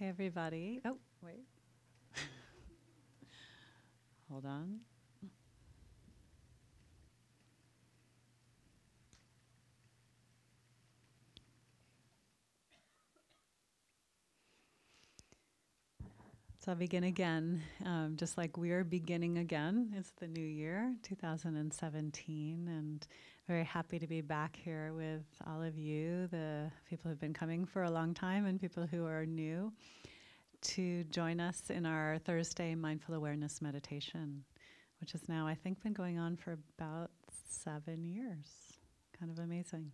Okay, everybody. Oh, wait. Hold on. So I'll begin again, um, just like we are beginning again. It's the new year, 2017, and very happy to be back here with all of you, the people who've been coming for a long time and people who are new, to join us in our Thursday mindful awareness meditation, which has now, I think, been going on for about seven years. Kind of amazing.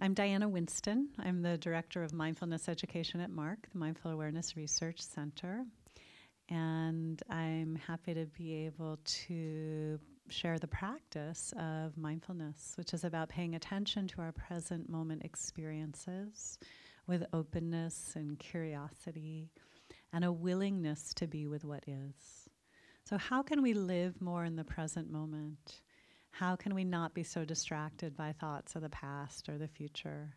I'm Diana Winston. I'm the Director of Mindfulness Education at MARC, the Mindful Awareness Research Center. And I'm happy to be able to share the practice of mindfulness, which is about paying attention to our present moment experiences with openness and curiosity and a willingness to be with what is. So, how can we live more in the present moment? How can we not be so distracted by thoughts of the past or the future?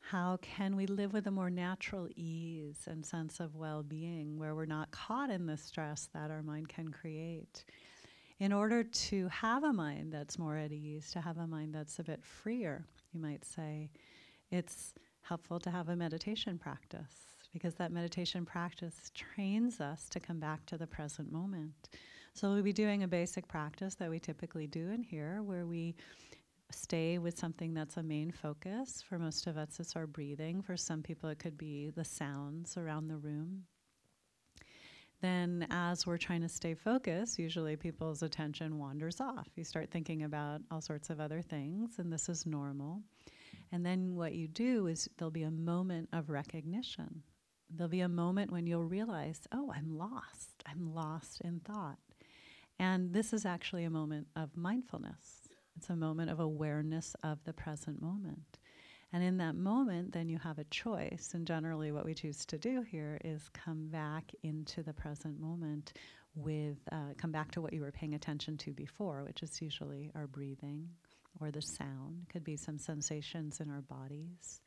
How can we live with a more natural ease and sense of well being where we're not caught in the stress that our mind can create? In order to have a mind that's more at ease, to have a mind that's a bit freer, you might say, it's helpful to have a meditation practice because that meditation practice trains us to come back to the present moment. So we'll be doing a basic practice that we typically do in here where we stay with something that's a main focus. For most of us, it's our breathing. For some people, it could be the sounds around the room. Then, as we're trying to stay focused, usually people's attention wanders off. You start thinking about all sorts of other things, and this is normal. And then, what you do is there'll be a moment of recognition. There'll be a moment when you'll realize, oh, I'm lost. I'm lost in thought. And this is actually a moment of mindfulness. It's a moment of awareness of the present moment. And in that moment, then you have a choice. And generally, what we choose to do here is come back into the present moment with, uh, come back to what you were paying attention to before, which is usually our breathing or the sound. Could be some sensations in our bodies.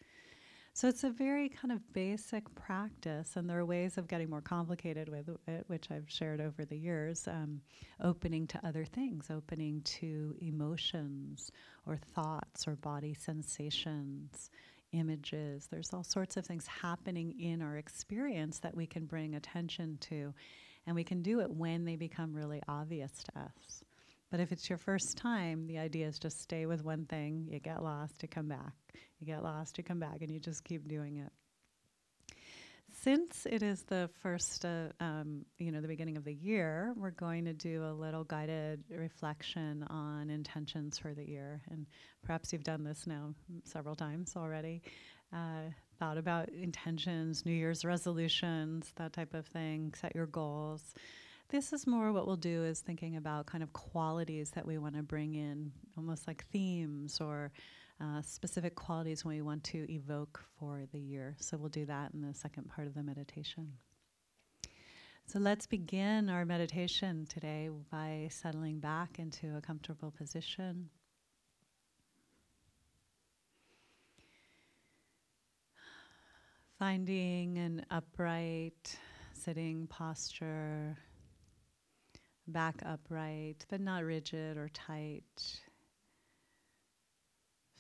So it's a very kind of basic practice, and there are ways of getting more complicated with it, which I've shared over the years. Um, opening to other things, opening to emotions or thoughts or body sensations, images. There's all sorts of things happening in our experience that we can bring attention to, and we can do it when they become really obvious to us. But if it's your first time, the idea is just stay with one thing, you get lost, you come back. You get lost, you come back, and you just keep doing it. Since it is the first, uh, um, you know, the beginning of the year, we're going to do a little guided reflection on intentions for the year. And perhaps you've done this now several times already. Uh, thought about intentions, New Year's resolutions, that type of thing, set your goals. This is more what we'll do is thinking about kind of qualities that we want to bring in, almost like themes or uh, specific qualities we want to evoke for the year. So we'll do that in the second part of the meditation. So let's begin our meditation today by settling back into a comfortable position. Finding an upright sitting posture back upright, but not rigid or tight.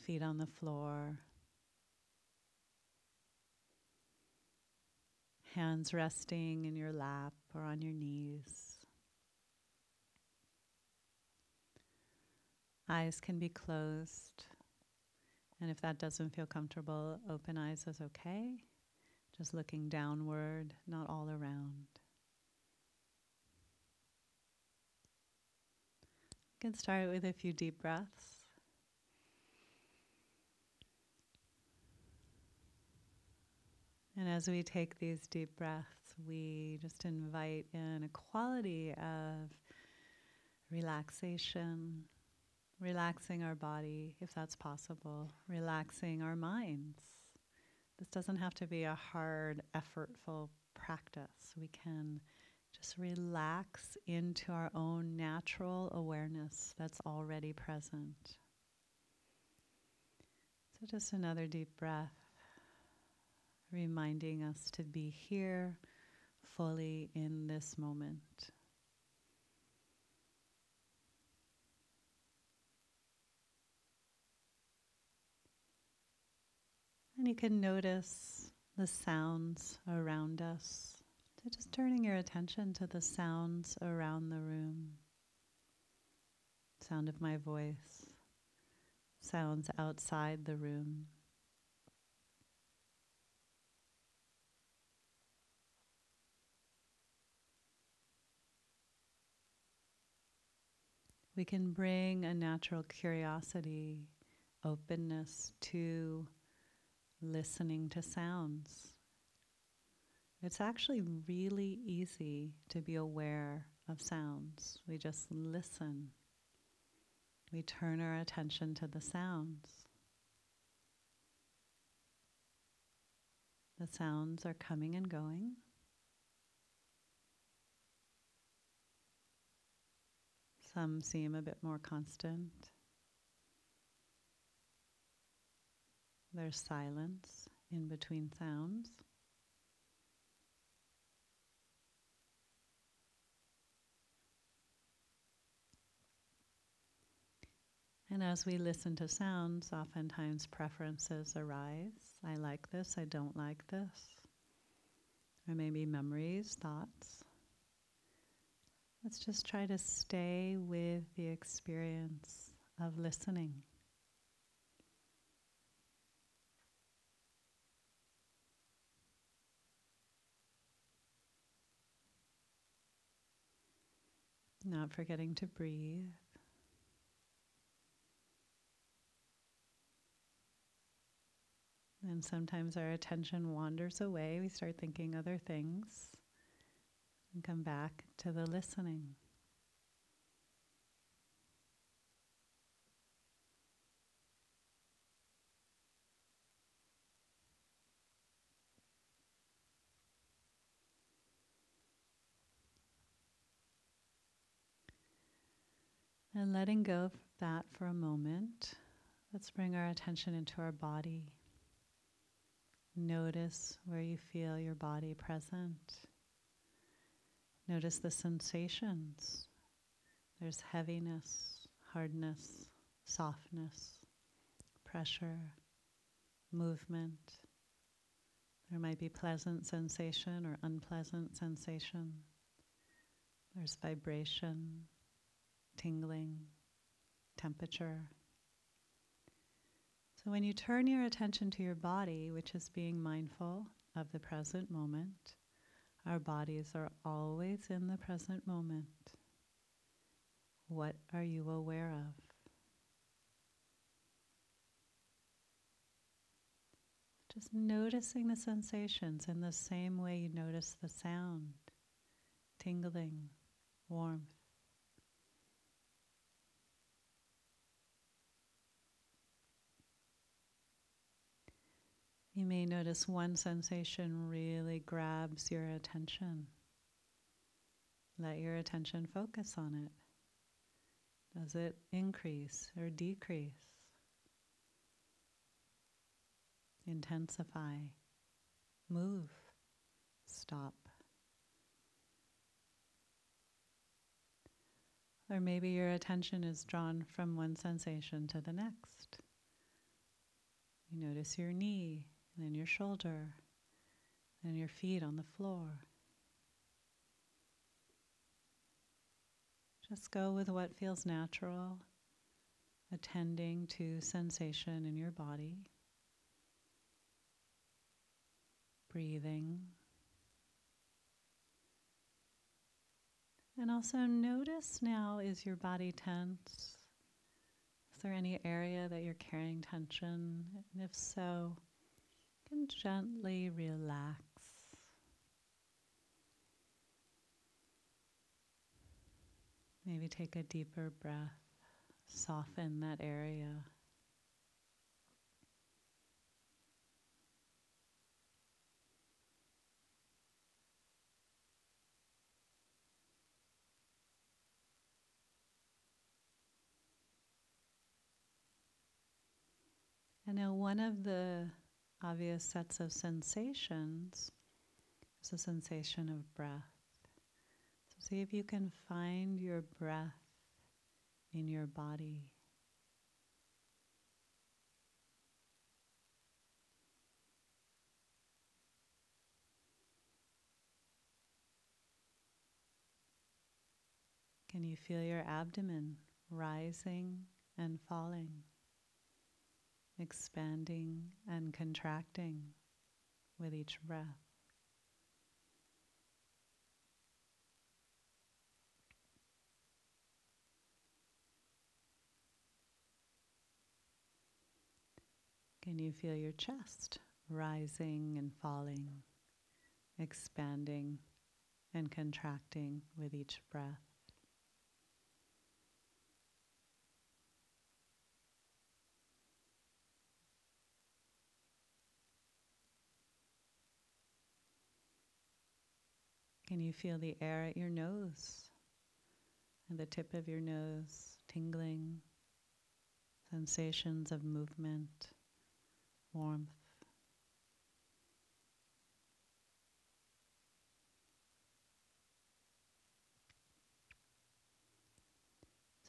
Feet on the floor. Hands resting in your lap or on your knees. Eyes can be closed. And if that doesn't feel comfortable, open eyes is okay. Just looking downward, not all around. Can start with a few deep breaths. And as we take these deep breaths, we just invite in a quality of relaxation, relaxing our body if that's possible, relaxing our minds. This doesn't have to be a hard, effortful practice. We can just relax into our own natural awareness that's already present. So, just another deep breath. reminding us to be here fully in this moment. And you can notice the sounds around us. Just turning your attention to the sounds around the room. Sound of my voice, sounds outside the room. We can bring a natural curiosity, openness to listening to sounds. It's actually really easy to be aware of sounds. We just listen. We turn our attention to the sounds. The sounds are coming and going. Some seem a bit more constant. There's silence in between sounds. And as we listen to sounds, oftentimes preferences arise. I like this, I don't like this. Or maybe memories, thoughts. Let's just try to stay with the experience of listening. Not forgetting to breathe. And sometimes our attention wanders away. We start thinking other things and come back to the listening. And letting go of that for a moment, let's bring our attention into our body. Notice where you feel your body present. Notice the sensations. There's heaviness, hardness, softness, pressure, movement. There might be pleasant sensation or unpleasant sensation. There's vibration, tingling, temperature. When you turn your attention to your body, which is being mindful of the present moment, our bodies are always in the present moment. What are you aware of? Just noticing the sensations in the same way you notice the sound, tingling, warmth. You may notice one sensation really grabs your attention. Let your attention focus on it. Does it increase or decrease? Intensify, move, stop. Or maybe your attention is drawn from one sensation to the next. You notice your knee then your shoulder, and your feet on the floor. Just go with what feels natural, attending to sensation in your body, breathing. And also notice now is your body tense? Is there any area that you're carrying tension? And if so, can gently relax. Maybe take a deeper breath, soften that area. And now, one of the obvious sets of sensations is the sensation of breath. So see if you can find your breath in your body. Can you feel your abdomen rising and falling, expanding and contracting with each breath? Can you feel your chest rising and falling, expanding and contracting with each breath? Can you feel the air at your nose and the tip of your nose tingling, sensations of movement, warmth?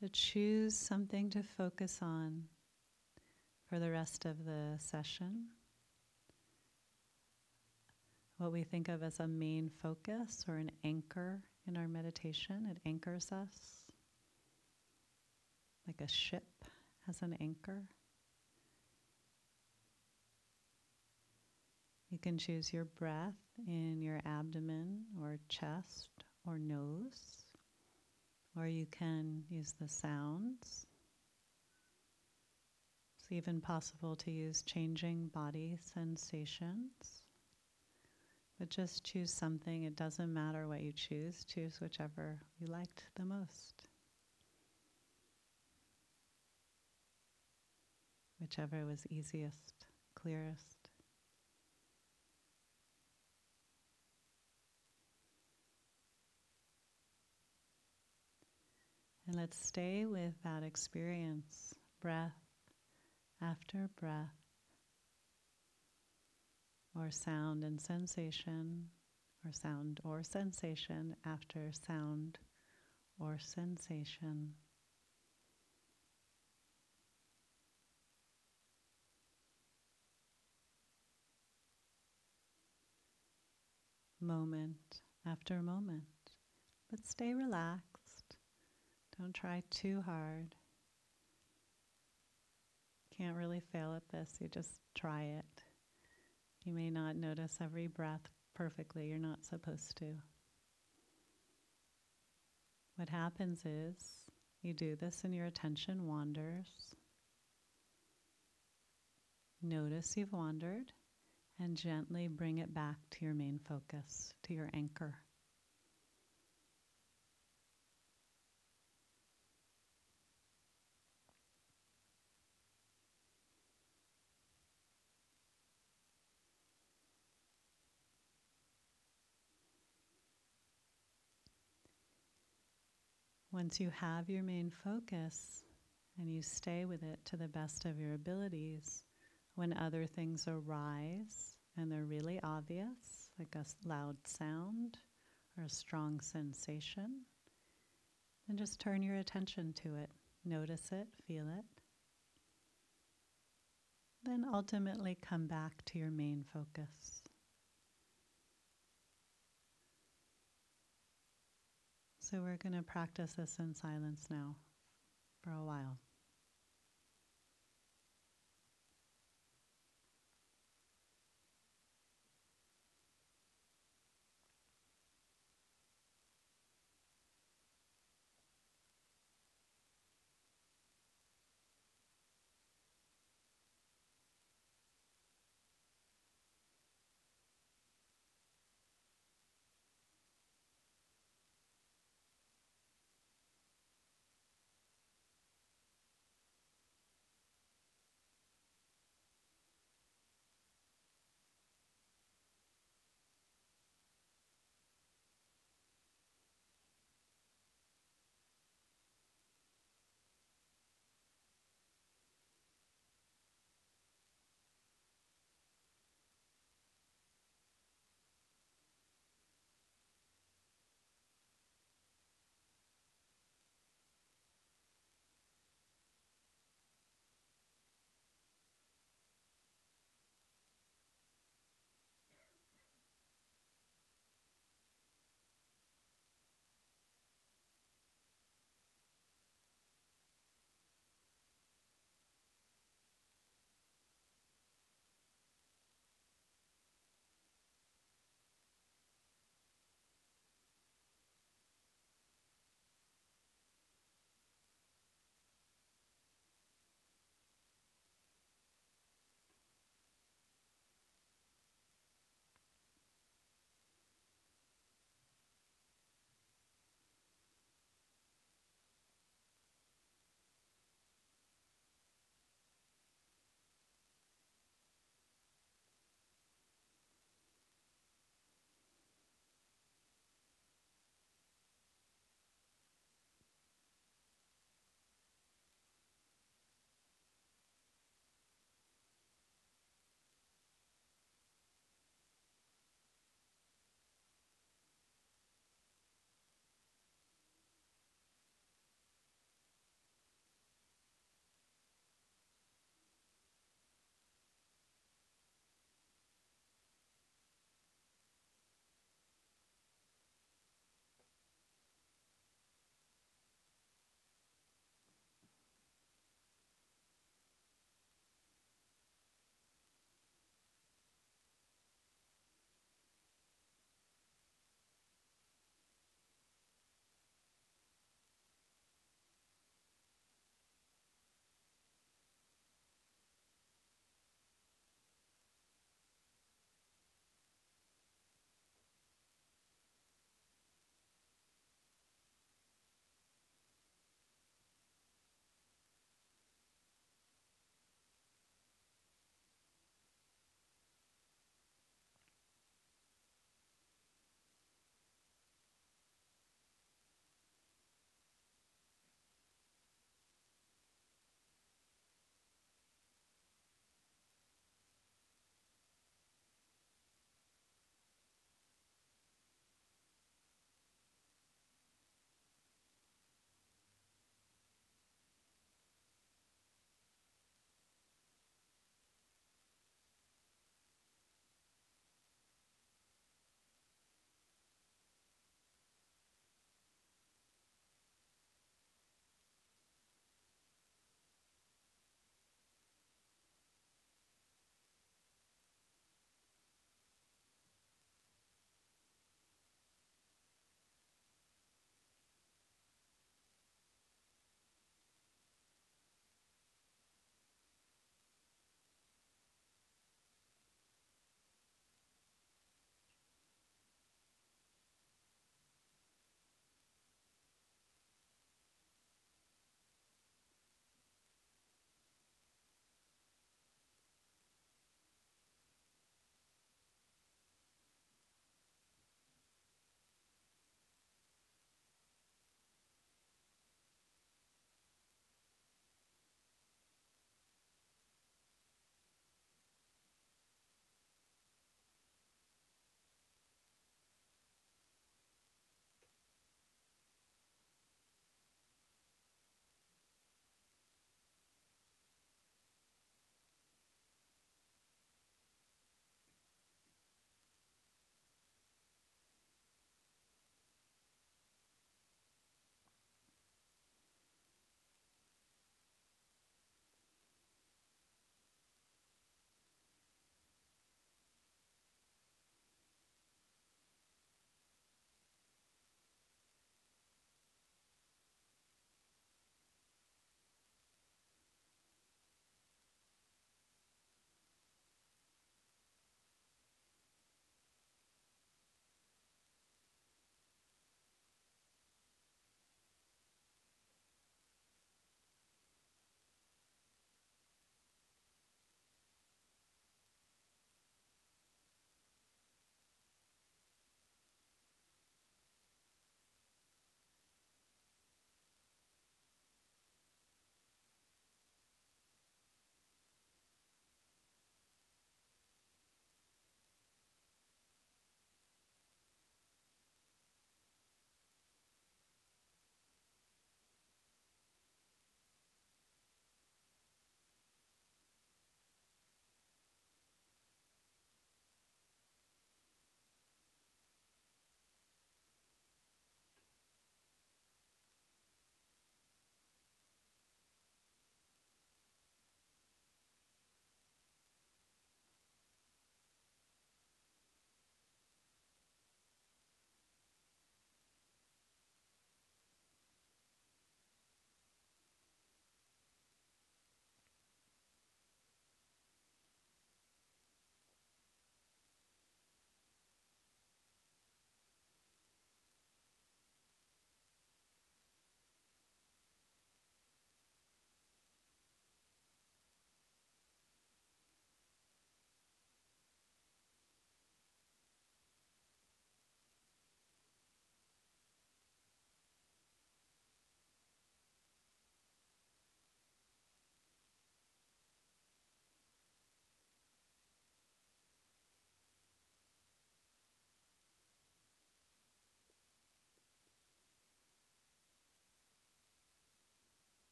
So choose something to focus on for the rest of the session what we think of as a main focus or an anchor in our meditation. It anchors us like a ship has an anchor. You can choose your breath in your abdomen or chest or nose, or you can use the sounds. It's even possible to use changing body sensations. But just choose something. It doesn't matter what you choose, choose whichever you liked the most. Whichever was easiest, clearest. And let's stay with that experience, breath after breath or sound and sensation, or sound or sensation after sound or sensation. Moment after moment, but stay relaxed. Don't try too hard. Can't really fail at this, you just try it. You may not notice every breath perfectly, you're not supposed to. What happens is you do this and your attention wanders. Notice you've wandered and gently bring it back to your main focus, to your anchor. Once you have your main focus and you stay with it to the best of your abilities, when other things arise and they're really obvious, like a loud sound or a strong sensation, then just turn your attention to it. Notice it, feel it. Then ultimately come back to your main focus. So we're going to practice this in silence now for a while.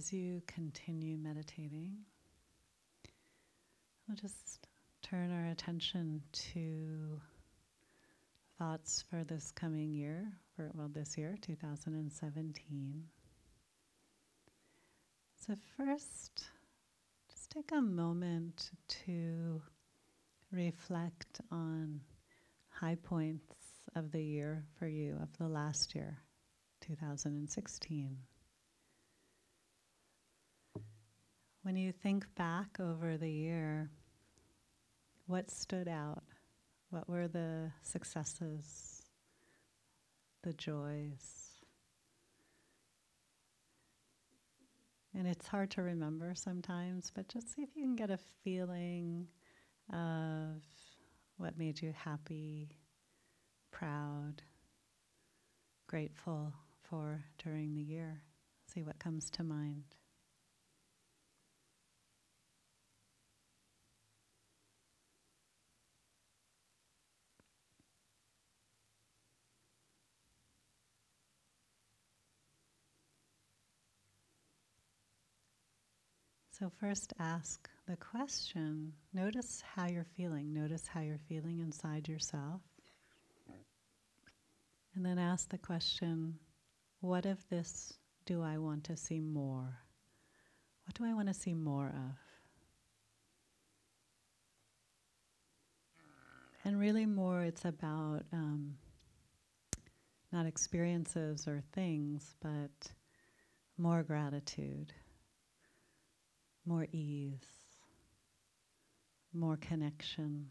As you continue meditating, we'll just turn our attention to thoughts for this coming year, for well, this year, 2017. So, first, just take a moment to reflect on high points of the year for you, of the last year, 2016. When you think back over the year, what stood out? What were the successes, the joys? And it's hard to remember sometimes, but just see if you can get a feeling of what made you happy, proud, grateful for during the year. See what comes to mind. So, first ask the question. Notice how you're feeling. Notice how you're feeling inside yourself. And then ask the question what of this do I want to see more? What do I want to see more of? And really, more, it's about um, not experiences or things, but more gratitude more ease, more connection.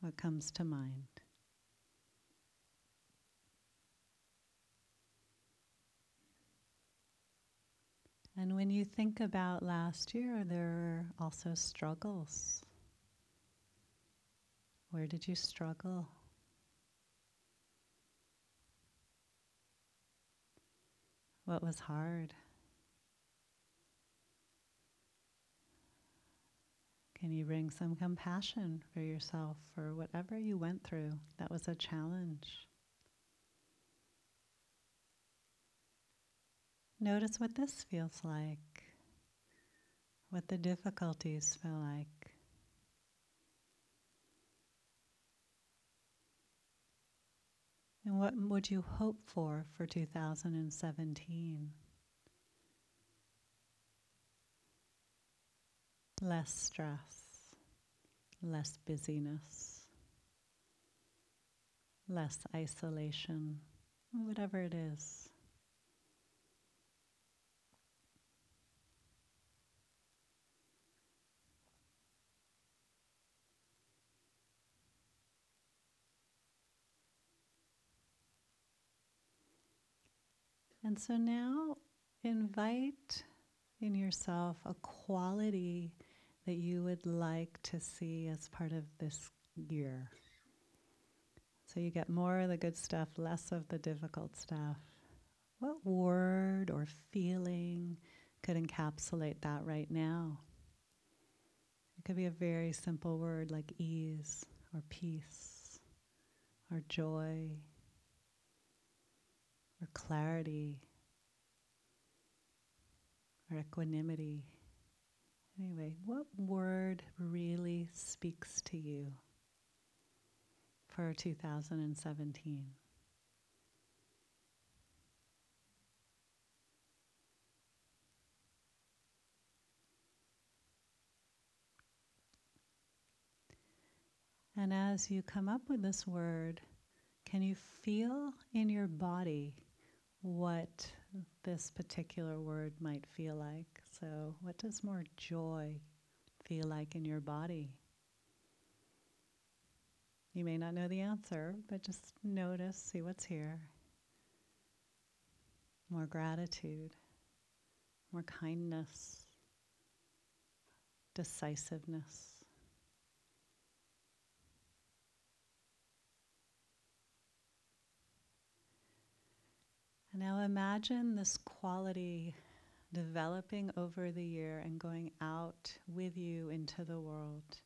What comes to mind? And when you think about last year, there are also struggles. Where did you struggle? What was hard? Can you bring some compassion for yourself for whatever you went through that was a challenge? Notice what this feels like, what the difficulties feel like. And what would you hope for for 2017? Less stress, less busyness, less isolation, whatever it is. And so now invite in yourself a quality that you would like to see as part of this year. So you get more of the good stuff, less of the difficult stuff. What word or feeling could encapsulate that right now? It could be a very simple word like ease or peace or joy or clarity or equanimity. Anyway, what word really speaks to you for 2017? And as you come up with this word, can you feel in your body what this particular word might feel like. So, what does more joy feel like in your body? You may not know the answer, but just notice, see what's here. More gratitude, more kindness, decisiveness. Now imagine this quality developing over the year and going out with you into the world.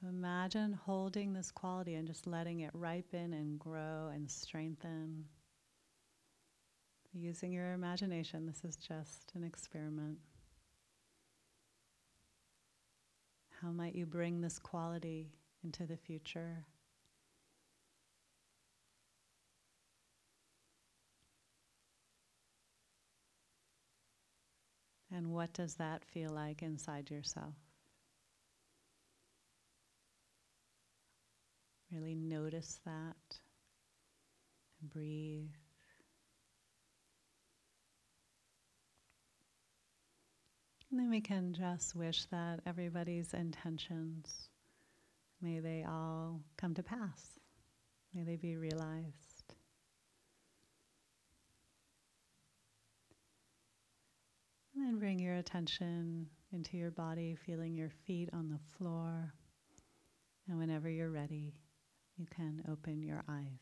So imagine holding this quality and just letting it ripen and grow and strengthen. using your imagination. This is just an experiment. How might you bring this quality into the future? And what does that feel like inside yourself? Really notice that and breathe. And then we can just wish that everybody's intentions, may they all come to pass. May they be realized. And then bring your attention into your body, feeling your feet on the floor. And whenever you're ready, you can open your eyes.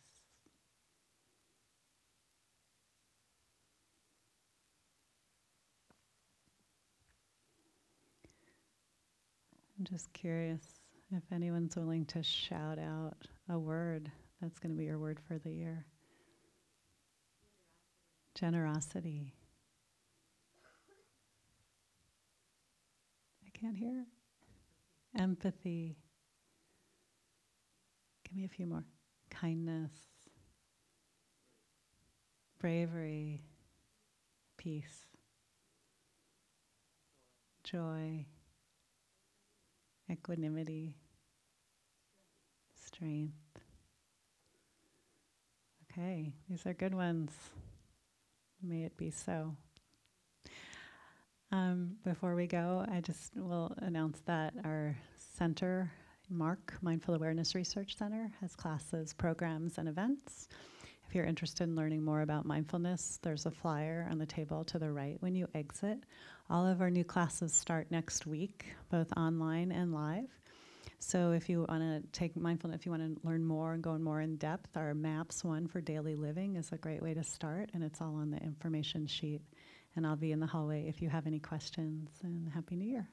I'm just curious if anyone's willing to shout out a word that's going to be your word for the year. Generosity. Can't hear. Empathy. Give me a few more. Kindness. Bravery. Peace. Joy equanimity, strength. Okay, these are good ones. May it be so. Um, before we go, I just will announce that our center, MARC, Mindful Awareness Research Center, has classes, programs, and events. If you're interested in learning more about mindfulness, there's a flyer on the table to the right when you exit. All of our new classes start next week, both online and live. So if you want to take mindfulness, if you want to learn more and go more in depth, our MAPS one for daily living is a great way to start, and it's all on the information sheet. And I'll be in the hallway if you have any questions. And Happy New Year.